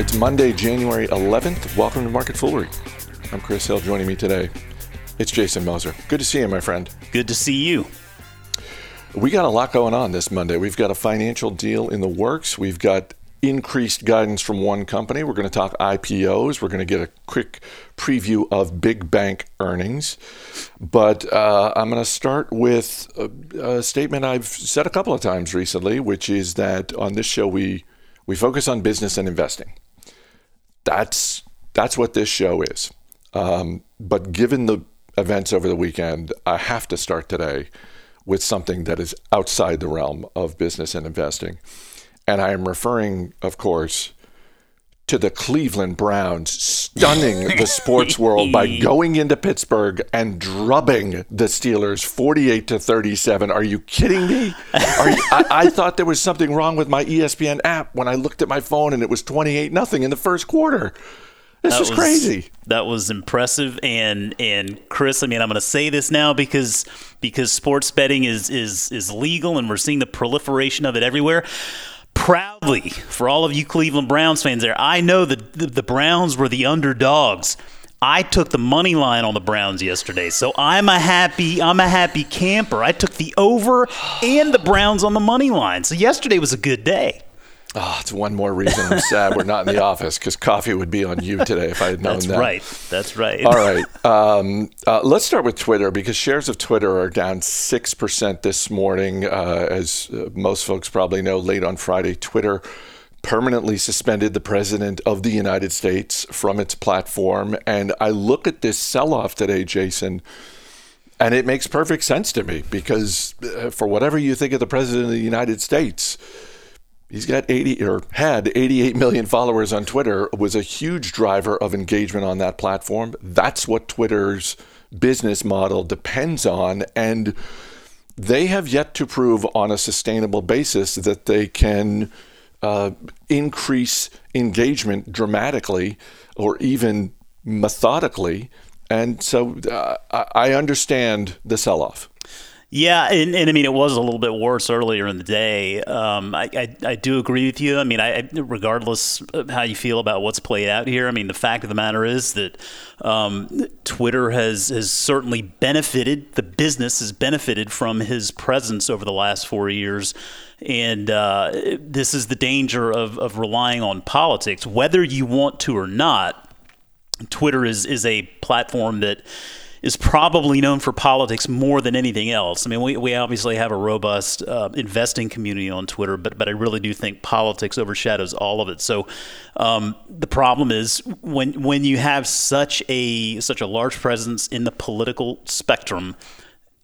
It's Monday, January 11th. Welcome to Market Foolery. I'm Chris Hill. Joining me today, it's Jason Moser. Good to see you, my friend. Good to see you. We got a lot going on this Monday. We've got a financial deal in the works. We've got increased guidance from one company. We're going to talk IPOs. We're going to get a quick preview of big bank earnings. But uh, I'm going to start with a, a, statement I've said a couple of times recently, which is that on this show we we focus on business and investing. That's that's what this show is. Um, but given the events over the weekend, I have to start today with something that is outside the realm of business and investing. And I am referring, of course, to the Cleveland Browns stunning the sports world by going into Pittsburgh and drubbing the Steelers 48 to 37. Are you kidding me? You, I, I, thought there was something wrong with my ESPN app when I looked at my phone and it was 28 nothing in the first quarter. This is crazy. That was impressive, and and Chris, I mean, I'm going to say this now because because sports betting is is is legal, and we're seeing the proliferation of it everywhere proudly for all of you Cleveland Browns fans there. I know that the, the, Browns were the underdogs. I took the money line on the Browns yesterday, so I'm a happy I'm a happy camper. I took the over and the Browns on the money line. So yesterday was a good day. Oh, it's one more reason I'm sad we're not in the office because coffee would be on you today if I had known That's that. That's right. That's right. All right. Um, uh, let's start with Twitter because shares of Twitter are down 6% this morning. Uh, as uh, most folks probably know, late on Friday, Twitter permanently suspended the president of the United States from its platform. And I look at this sell off today, Jason. And it makes perfect sense to me because, uh, for whatever you think of the president of the United States, he's got 80 or had 88 million followers on Twitter, was a huge driver of engagement on that platform. That's what Twitter's business model depends on. And they have yet to prove on a sustainable basis that they can uh, increase engagement dramatically or even methodically. And so uh, I understand the sell off. Yeah, and, and, I mean it was a little bit worse earlier in the day. Um, I, I, I do agree with you. I mean, I, regardless of how you feel about what's played out here, I mean the fact of the matter is that um, Twitter has has certainly benefited. The business has benefited from his presence over the last four years, and uh, this is the danger of of relying on politics, whether you want to or not. Twitter is is a platform that is probably known for politics more than anything else. I mean, we, we obviously have a robust uh, investing community on Twitter, but but I really do think politics overshadows all of it. So um, the problem is when when you have such a such a large presence in the political spectrum,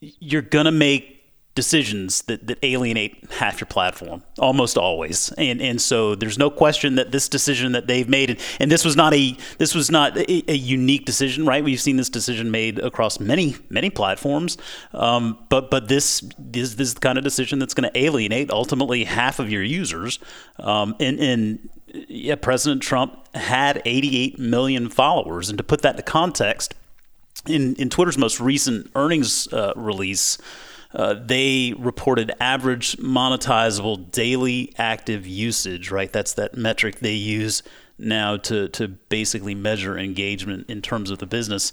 you're gonna make decisions that, that alienate half your platform almost always. And and so there's no question that this decision that they've made and, and this was not a this was not a, a, unique decision right? We've seen this decision made across many many platforms. Um, but but this, this this is the kind of decision that's going to alienate ultimately half of your users. Um, and and yeah President Trump had 88 million followers. And to put that into context in in Twitter's most recent earnings uh, release uh, they reported average monetizable daily active usage, right? That's that metric they use now to, to basically measure engagement in terms of the business.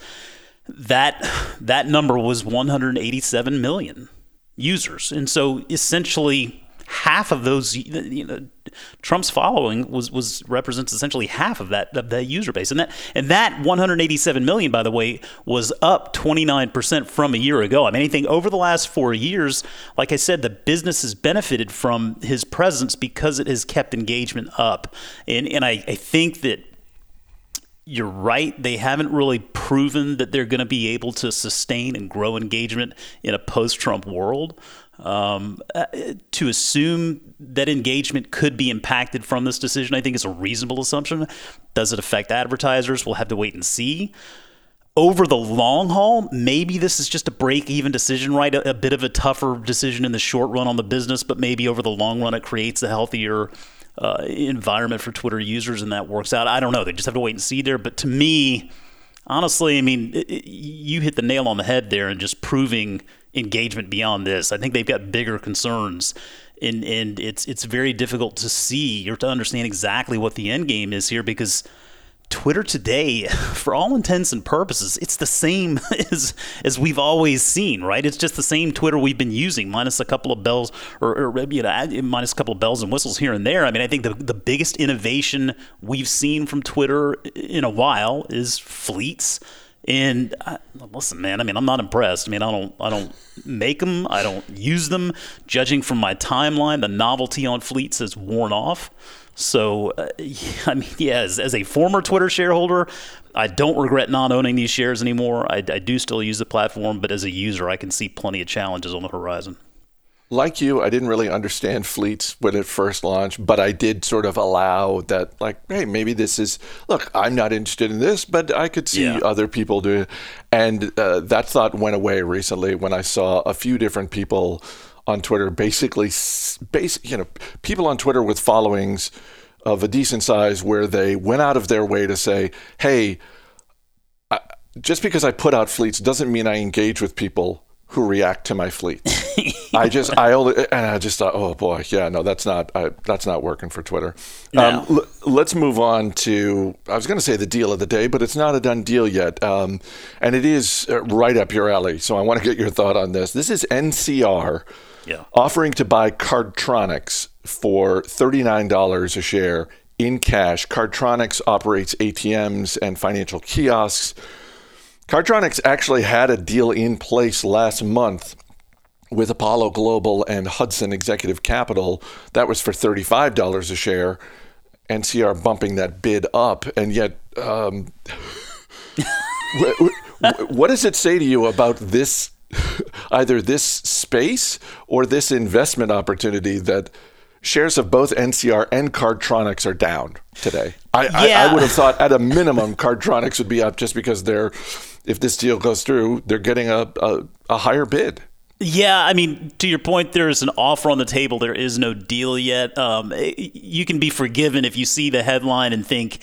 That, that number was 187 million users. And so essentially, half of those you know Trump's following was was represents essentially half of that of that user base and that and that 187 million by the way was up 29% from a year ago I mean anything over the last 4 years like I said the business has benefited from his presence because it has kept engagement up and and I, I think that you're right. They haven't really proven that they're going to be able to sustain and grow engagement in a post Trump world. Um, uh, to assume that engagement could be impacted from this decision, I think is a reasonable assumption. Does it affect advertisers? We'll have to wait and see. Over the long haul, maybe this is just a break even decision, right? A, a bit of a tougher decision in the short run on the business, but maybe over the long run, it creates a healthier uh, environment for Twitter users and that works out. I don't know. They just have to wait and see there. But to me, honestly, I mean, it, it, you hit the nail on the head there and just proving engagement beyond this. I think they've got bigger concerns and and it's it's very difficult to see or to understand exactly what the end game is here because Twitter today, for all intents and purposes, it's the same as as we've always seen, right? It's just the same Twitter we've been using, minus a couple of bells or, or you know, minus a couple of bells and whistles here and there. I mean, I think the the biggest innovation we've seen from Twitter in a while is fleets. And I, listen, man. I mean, I'm not impressed. I mean, I don't, I don't make them. I don't use them. Judging from my timeline, the novelty on fleets has worn off. So, uh, I mean, yeah, as, as, a former Twitter shareholder, I don't regret not owning these shares anymore. I, I do still use the platform, but as a user, I can see plenty of challenges on the horizon like you, I didn't really understand fleets when it first launched, but I did sort of allow that, like, hey, maybe this is, look, I'm not interested in this, but I could see yeah. other people do it. And uh, that thought went away recently when I saw a few different people on Twitter basically, base, you know, people on Twitter with followings of a decent size where they went out of their way to say, hey, I, just because I put out fleets doesn't mean I engage with people who react to my fleet. I just, I only, and I just thought, oh boy, yeah, no, that's not, I, that's not working for Twitter. No. Um, l- let's move on to, I was going to say the deal of the day, but it's not a done deal yet. Um, and it is uh, right up your alley. So I want to get your thought on this. This is NCR yeah. offering to buy Cardtronics for $39 a share in cash. Cardtronics operates ATMs and financial kiosks. Cardtronics actually had a deal in place last month with Apollo Global and Hudson Executive Capital. That was for $35 a share. NCR bumping that bid up. And yet, um, what does it say to you about this, either this space or this investment opportunity that shares of both NCR and Cardtronics are down today? I, yeah. I, I would have thought at a minimum Cardtronics would be up just because they're, if this deal goes through, they're getting a, a, a higher bid. Yeah, I mean, to your point, there's an offer on the table. There is no deal yet. Um, you can be forgiven if you see the headline and think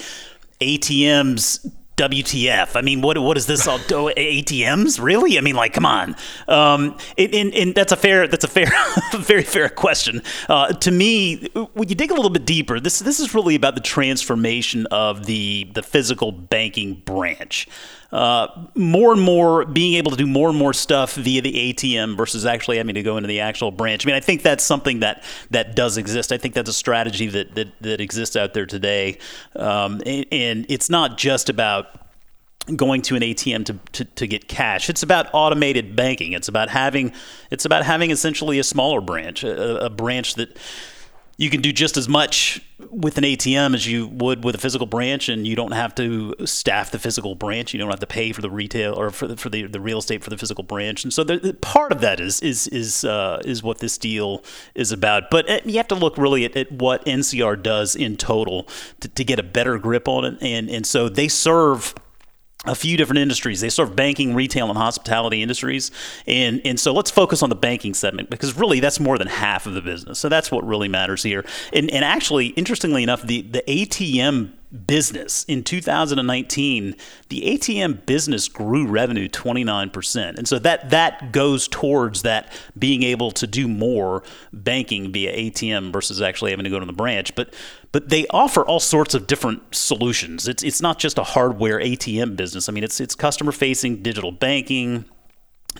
ATMs WTF? I mean, what what is this all? ATMs? Really? I mean, like, come on. Um, and, and, and, that's a fair that's a fair very fair question. Uh, to me, when you dig a little bit deeper, this this is really about the transformation of the the physical banking branch uh, more and more being able to do more and more stuff via the ATM versus actually having to go into the actual branch. I mean, I think that's something that that does exist. I think that's a strategy that that, that exists out there today, um, and, and it's not just about going to an ATM to, to, to, get cash. It's about automated banking. It's about having it's about having essentially a smaller branch, a, a branch that you can do just as much with an ATM as you would with a physical branch, and you don't have to staff the physical branch. You don't have to pay for the retail or for the, for the, the real estate for the physical branch. And so, part of that is is is uh, is what this deal is about. But uh, you have to look really at, at what NCR does in total to, to get a better grip on it. And and so they serve a few different industries. They serve banking, retail, and hospitality industries. And, and so let's focus on the banking segment because really that's more than half of the business. So that's what really matters here. And, and actually, interestingly enough, the, the ATM business. In 2019 the ATM business grew revenue 29% and so that that goes towards that being able to do more banking via ATM versus actually having to go to the branch. But but they offer all sorts of different solutions. It's it's not just a hardware ATM business. I mean it's it's customer facing digital banking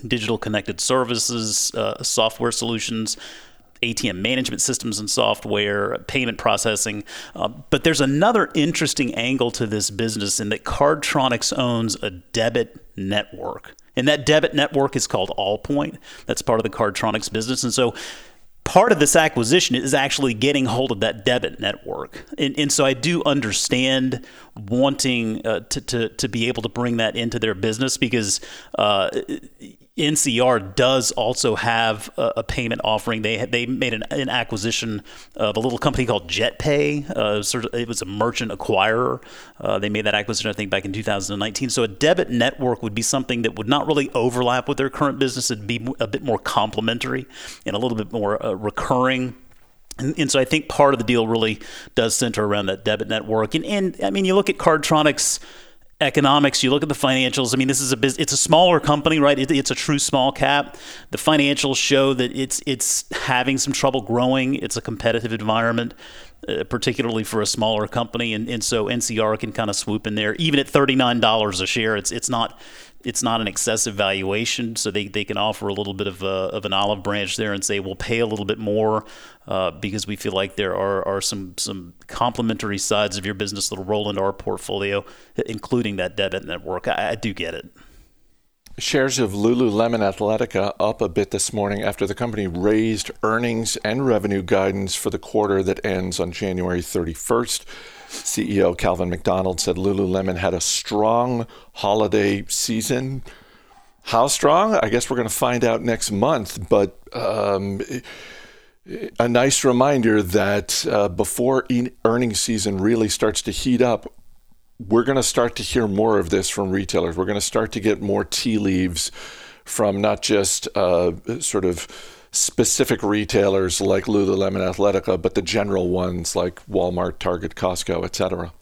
digital connected services uh, software solutions ATM management systems and software, payment processing. Uh, but there's another interesting angle to this business in that Cardtronics owns a debit network. And that debit network is called Allpoint. That's part of the Cardtronics business. And so part of this acquisition is actually getting hold of that debit network. And, and so I do understand wanting uh, to, to, to be able to bring that into their business because uh, NCR does also have a, a, payment offering. They they made an, an, acquisition of a little company called JetPay. Uh, it was a merchant acquirer. Uh, they made that acquisition, I think, back in 2019. So a debit network would be something that would not really overlap with their current business. It'd be a bit more complementary and a little bit more uh, recurring. And, and, so I think part of the deal really does center around that debit network. And, and I mean, you look at Cardtronics economics, you look at the financials. I mean, this is a biz- it's a smaller company, right? It, it's a true small cap. The financials show that it's it's having some trouble growing. It's a competitive environment. Uh, particularly for a smaller company, and, and so NCR can kind of swoop in there. Even at thirty nine dollars a share, it's it's not it's not an excessive valuation, so they, they can offer a little bit of, a, of an olive branch there and say we'll pay a little bit more uh, because we feel like there are, are some some complementary sides of your business that'll roll into our portfolio, including that debit network. I, I do get it. Shares of Lululemon Athletica up a bit this morning after the company raised earnings and revenue guidance for the quarter that ends on January 31st. CEO Calvin McDonald said Lululemon had a strong holiday season. How strong? I guess we're going to find out next month. But um, a nice reminder that uh, before earnings season really starts to heat up, we're going to start to hear more of this from retailers. We're going to start to get more tea leaves from not just uh, sort of specific retailers like Lululemon Athletica, but the general ones like Walmart, Target, Costco, etc.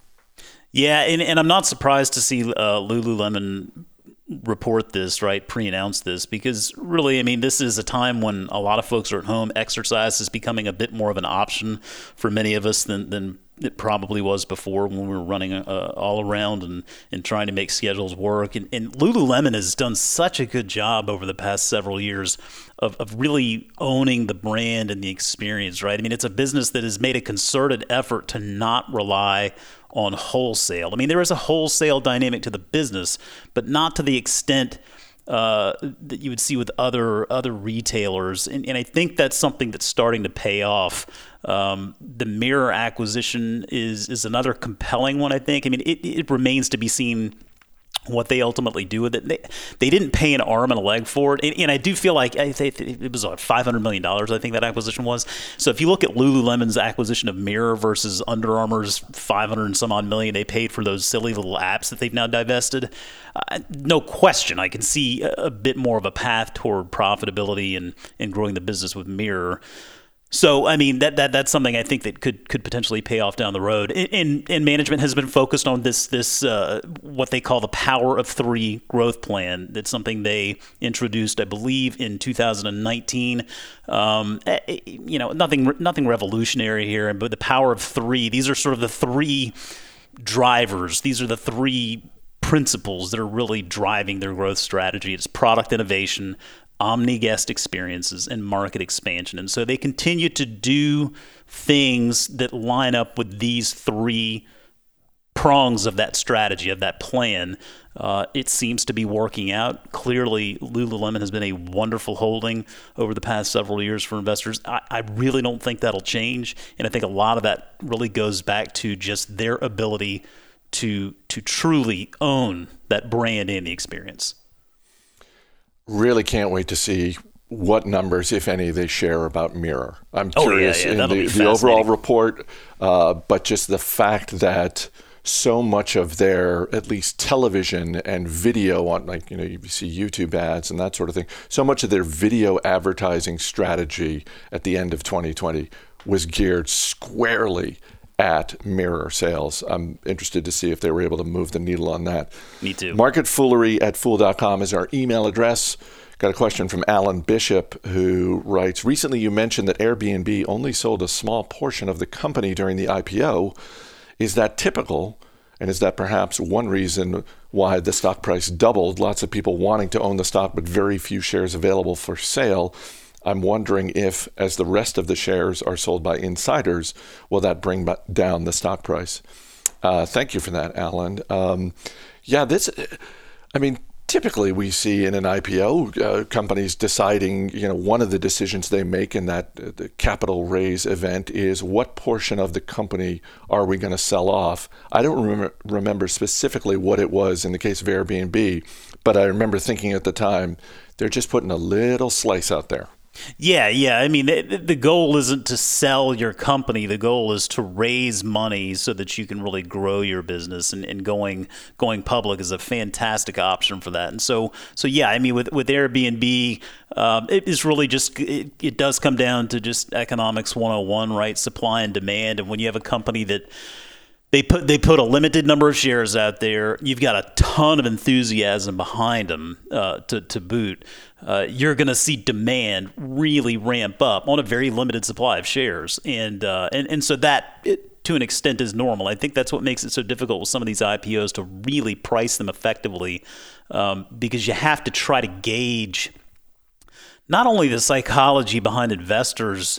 Yeah, and, and I'm not surprised to see uh, Lululemon report this, right? Pre-announce this because really, I mean, this is a time when a lot of folks are at home. Exercise is becoming a bit more of an option for many of us than than it probably was before when we were running uh, all around and, and trying to make schedules work. And, and, Lululemon has done such a good job over the past several years of, of really owning the brand and the experience, right? I mean, it's a business that has made a concerted effort to not rely on wholesale. I mean, there is a wholesale dynamic to the business, but not to the extent – uh, that you would see with other other retailers, and, and, I think that's something that's starting to pay off. Um, the Mirror acquisition is is another compelling one. I think. I mean, it, it remains to be seen what they ultimately do with it. They, they didn't pay an arm and a leg for it. And, and I do feel like it was like $500 million, I think that acquisition was. So if you look at Lululemon's acquisition of Mirror versus Under Armour's 500 and some odd million they paid for those silly little apps that they've now divested, uh, no question, I can see a, a bit more of a path toward profitability and, and growing the business with Mirror. So I mean that, that that's something I think that could could potentially pay off down the road. And, and management has been focused on this this uh, what they call the Power of Three growth plan. That's something they introduced, I believe, in 2019. Um, eh, eh, you know, nothing nothing revolutionary here, but the Power of Three. These are sort of the three drivers. These are the three principles that are really driving their growth strategy. It's product innovation, omni guest experiences and market expansion. And so they continue to do things that line up with these three prongs of that strategy, of that plan. Uh, it seems to be working out. Clearly, Lululemon has been a wonderful holding over the past several years for investors. I, I really don't think that'll change. And I think a lot of that really goes back to just their ability to to truly own that brand and the experience really can't wait to see what numbers, if any, they share about Mirror. I'm curious oh, yeah, yeah. in the, the, overall report, uh, but just the fact that so much of their at least television and video on like you know you see YouTube ads and that sort of thing so much of their video advertising strategy at the end of 2020 was geared squarely at mirror sales. I'm interested to see if they were able to move the needle on that. Me too. Marketfoolery at fool.com is our email address. Got a question from Alan Bishop who writes Recently, you mentioned that Airbnb only sold a small portion of the company during the IPO. Is that typical? And is that perhaps one reason why the stock price doubled? Lots of people wanting to own the stock, but very few shares available for sale. I'm wondering if, as the rest of the shares are sold by insiders, will that bring down the stock price? Uh, thank you for that, Alan. Um, yeah, this, I mean, typically we see in an IPO uh, companies deciding, you know, one of the decisions they make in that uh, capital raise event is what portion of the company are we going to sell off. I don't remember specifically what it was in the case of Airbnb, but I remember thinking at the time they're just putting a little slice out there. Yeah, yeah. I mean, the, goal isn't to sell your company. The goal is to raise money so that you can really grow your business. And, and going going public is a fantastic option for that. And so, so yeah. I mean, with with Airbnb, um, it is really just it, it does come down to just economics 101, right? Supply and demand. And when you have a company that they put they put a limited number of shares out there. You've got a ton of enthusiasm behind them uh, to to boot. Uh, you're going to see demand really ramp up on a very limited supply of shares, and uh, and and so that. It, to an extent is normal. I think that's what makes it so difficult with some of these IPOs to really price them effectively, um, because you have to try to gauge not only the psychology behind investors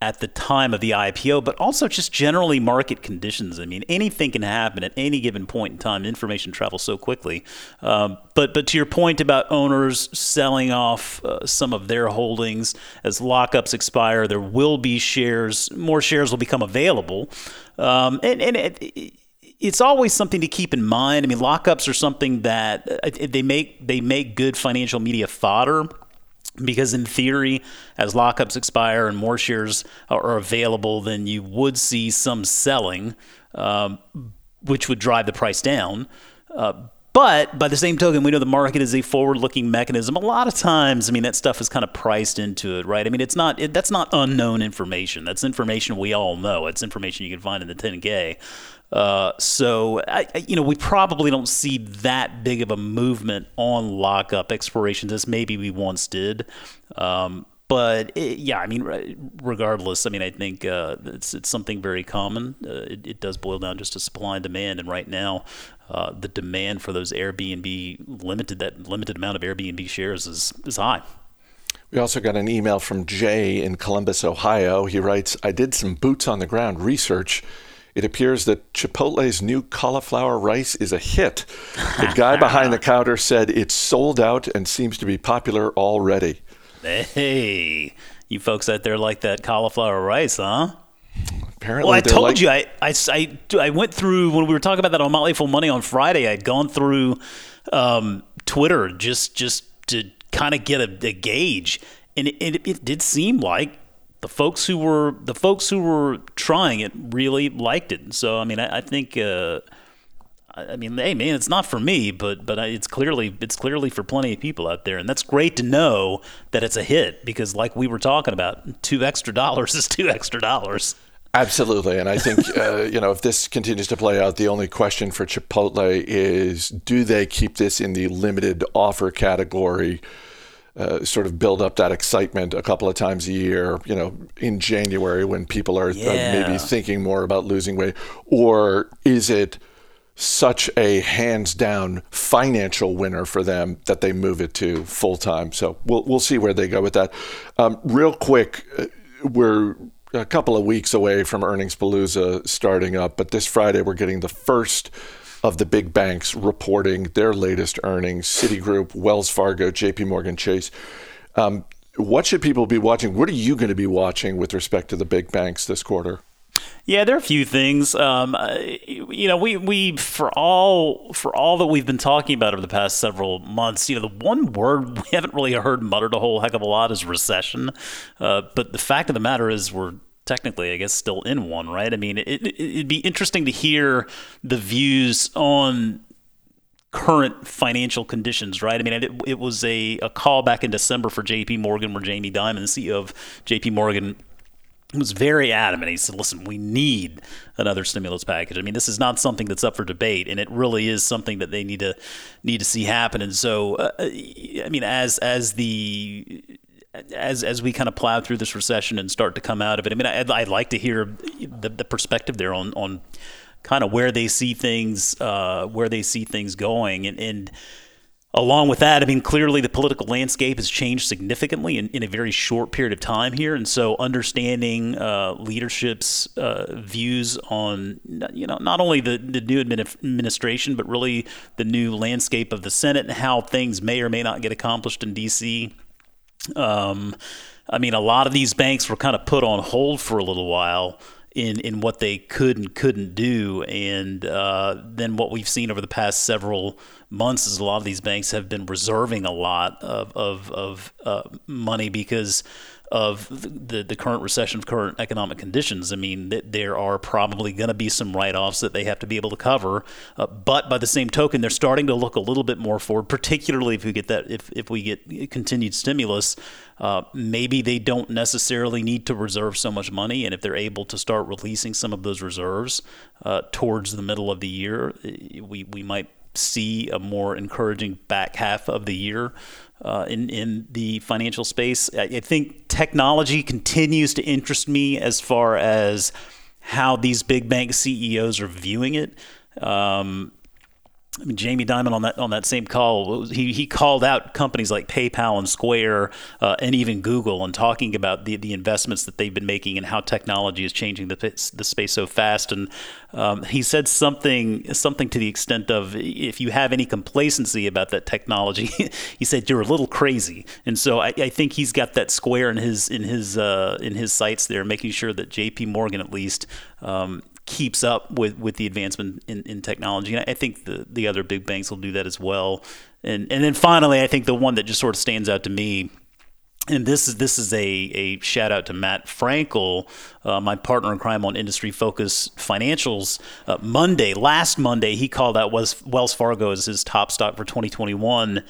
at the time of the IPO, but also just generally market conditions. I mean, anything can happen at any given point in time. Information travels so quickly. Um, but but to your point about owners selling off uh, some of their holdings as lockups expire, there will be shares. More shares will become available, um, and and. It, it's always something to keep in mind. I mean, lockups are something that uh, they make they make good financial media fodder because in theory, as lockups expire and more shares are available, then you would see some selling, um, which would drive the price down. Uh, but by the same token, we know the market is a forward-looking mechanism. A lot of times, I mean, that stuff is kind of priced into it, right? I mean, it's not it, that's not unknown information. That's information we all know. It's information you can find in the 10K. Uh, so, I, you know, we probably don't see that big of a movement on lockup expirations as maybe we once did. Um, but it, yeah, I mean, regardless, I mean, I think uh, it's it's something very common. Uh, it, it, does boil down just to supply and demand, and right now, uh, the demand for those Airbnb limited that limited amount of Airbnb shares is is high. We also got an email from Jay in Columbus, Ohio. He writes, "I did some boots on the ground research." It appears that Chipotle's new cauliflower rice is a hit. The guy behind the counter said it's sold out and seems to be popular already. Hey, you folks out there like that cauliflower rice, huh? Apparently, well, I told like- you, I, I, I, I, went through when we were talking about that on Motley Fool Money on Friday. I'd gone through um, Twitter just just to kind of get a, a gauge, and it, it, it did seem like the folks who were the folks who were trying it really liked it. So I mean, I, I think. Uh, I mean, hey man, it's not for me, but but it's clearly it's clearly for plenty of people out there, and that's great to know that it's a hit because, like we were talking about, two extra dollars is two extra dollars. Absolutely, and I think uh, you know if this continues to play out, the only question for Chipotle is do they keep this in the limited offer category? Uh, sort of build up that excitement a couple of times a year, you know, in January when people are yeah. uh, maybe thinking more about losing weight? Or is it such a hands down financial winner for them that they move it to full time? So we'll, we'll see where they go with that. Um, real quick, uh, we're a couple of weeks away from Earnings Palooza starting up, but this Friday we're getting the first of the big banks reporting their latest earnings Citigroup, Wells Fargo, JP Morgan Chase. Um, what should people be watching? What are you going to be watching with respect to the big banks this quarter? Yeah, there are a few things. Um, you know, we, we for all for all that we've been talking about over the past several months, you know, the one word we haven't really heard muttered a whole heck of a lot is recession. Uh, but the fact of the matter is, we're technically, I guess, still in one, right? I mean, it, it'd be interesting to hear the views on current financial conditions, right? I mean, it, it was a, a call back in December for JP Morgan where Jamie Dimon, the CEO of JP Morgan, was very adamant. He said, listen, we need another stimulus package. I mean, this is not something that's up for debate, and it really is something that they need to need to see happen. And so, uh, I mean, as as the as as we kind of plow through this recession and start to come out of it. I mean, I'd, I'd like to hear the, the perspective there on on kind of where they see things uh, where they see things going, and, and along with that, I mean, clearly the political landscape has changed significantly in, in a very short period of time here, and so understanding uh, leadership's uh, views on you know not only the, the new administration but really the new landscape of the Senate and how things may or may not get accomplished in D.C. Um, I mean, a lot of these banks were kind of put on hold for a little while in in what they could and couldn't do, and uh, then what we've seen over the past several months is a lot of these banks have been reserving a lot of of, of uh, money because of the, the current recession, of current economic conditions. I mean, that there are probably going to be some write offs that they have to be able to cover. Uh, but by the same token, they're starting to look a little bit more forward, particularly if we get that, if, if we get continued stimulus. Uh, maybe they don't necessarily need to reserve so much money. And if they're able to start releasing some of those reserves uh, towards the middle of the year, we, we might see a more encouraging back half of the year uh, in in the financial space. I, think technology continues to interest me as far as how these big bank CEOs are viewing it. Um, Jamie Dimon on that on that same call, he, he called out companies like PayPal and Square uh, and even Google, and talking about the, the investments that they've been making and how technology is changing the the space so fast. And um, he said something something to the extent of, if you have any complacency about that technology, he said you're a little crazy. And so I, I think he's got that Square in his in his uh, in his sights there, making sure that J.P. Morgan at least um, keeps up with, with the advancement in, in technology. And I think the, the other big banks will do that as well. And and then finally, I think the one that just sort of stands out to me and this is this is a, a shout out to Matt Frankel, uh, my partner in crime on Industry Focus Financials. Uh, Monday, last Monday, he called out Wells, Wells Fargo as his top stock for 2021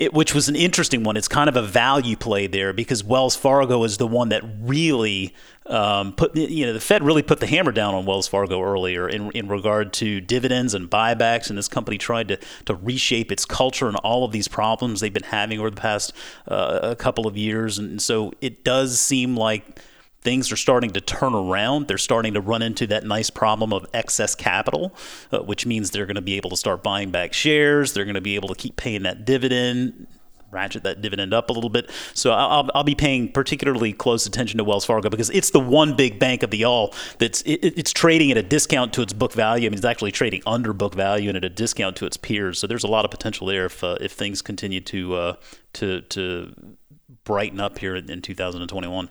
it, which was an interesting one. It's kind of a value play there because Wells Fargo is the one that really um, put, you know, the Fed really put the hammer down on Wells Fargo earlier in, in regard to dividends and buybacks. And this company tried to, to reshape its culture and all of these problems they've been having over the past uh, a couple of years. And so it does seem like things are starting to turn around. They're starting to run into that nice problem of excess capital, uh, which means they're going to be able to start buying back shares. They're going to be able to keep paying that dividend. Ratchet that dividend up a little bit. So I'll, I'll be paying particularly close attention to Wells Fargo because it's the one big bank of the all that's it, it's trading at a discount to its book value. I mean, it's actually trading under book value and at a discount to its peers. So there's a lot of potential there if uh, if things continue to uh, to to brighten up here in 2021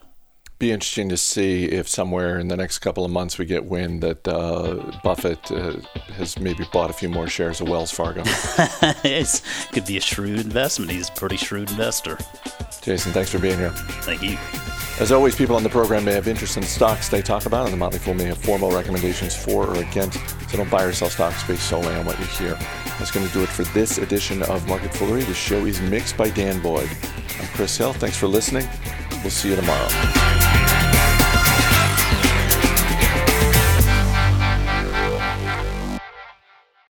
be interesting to see if somewhere in the next couple of months we get wind that uh, Buffett uh, has maybe bought a few more shares of Wells Fargo. it could be a shrewd investment. He's a pretty shrewd investor. Jason, thanks for being here. Thank you. As always, people on the program may have interest in stocks they talk about, and the Motley Fool may have formal recommendations for or against. So don't buy or sell stocks based solely on what you hear. That's going to do it for this edition of Market Foolery. The show is mixed by Dan Boyd. I'm Chris Hill. Thanks for listening. We'll see you tomorrow.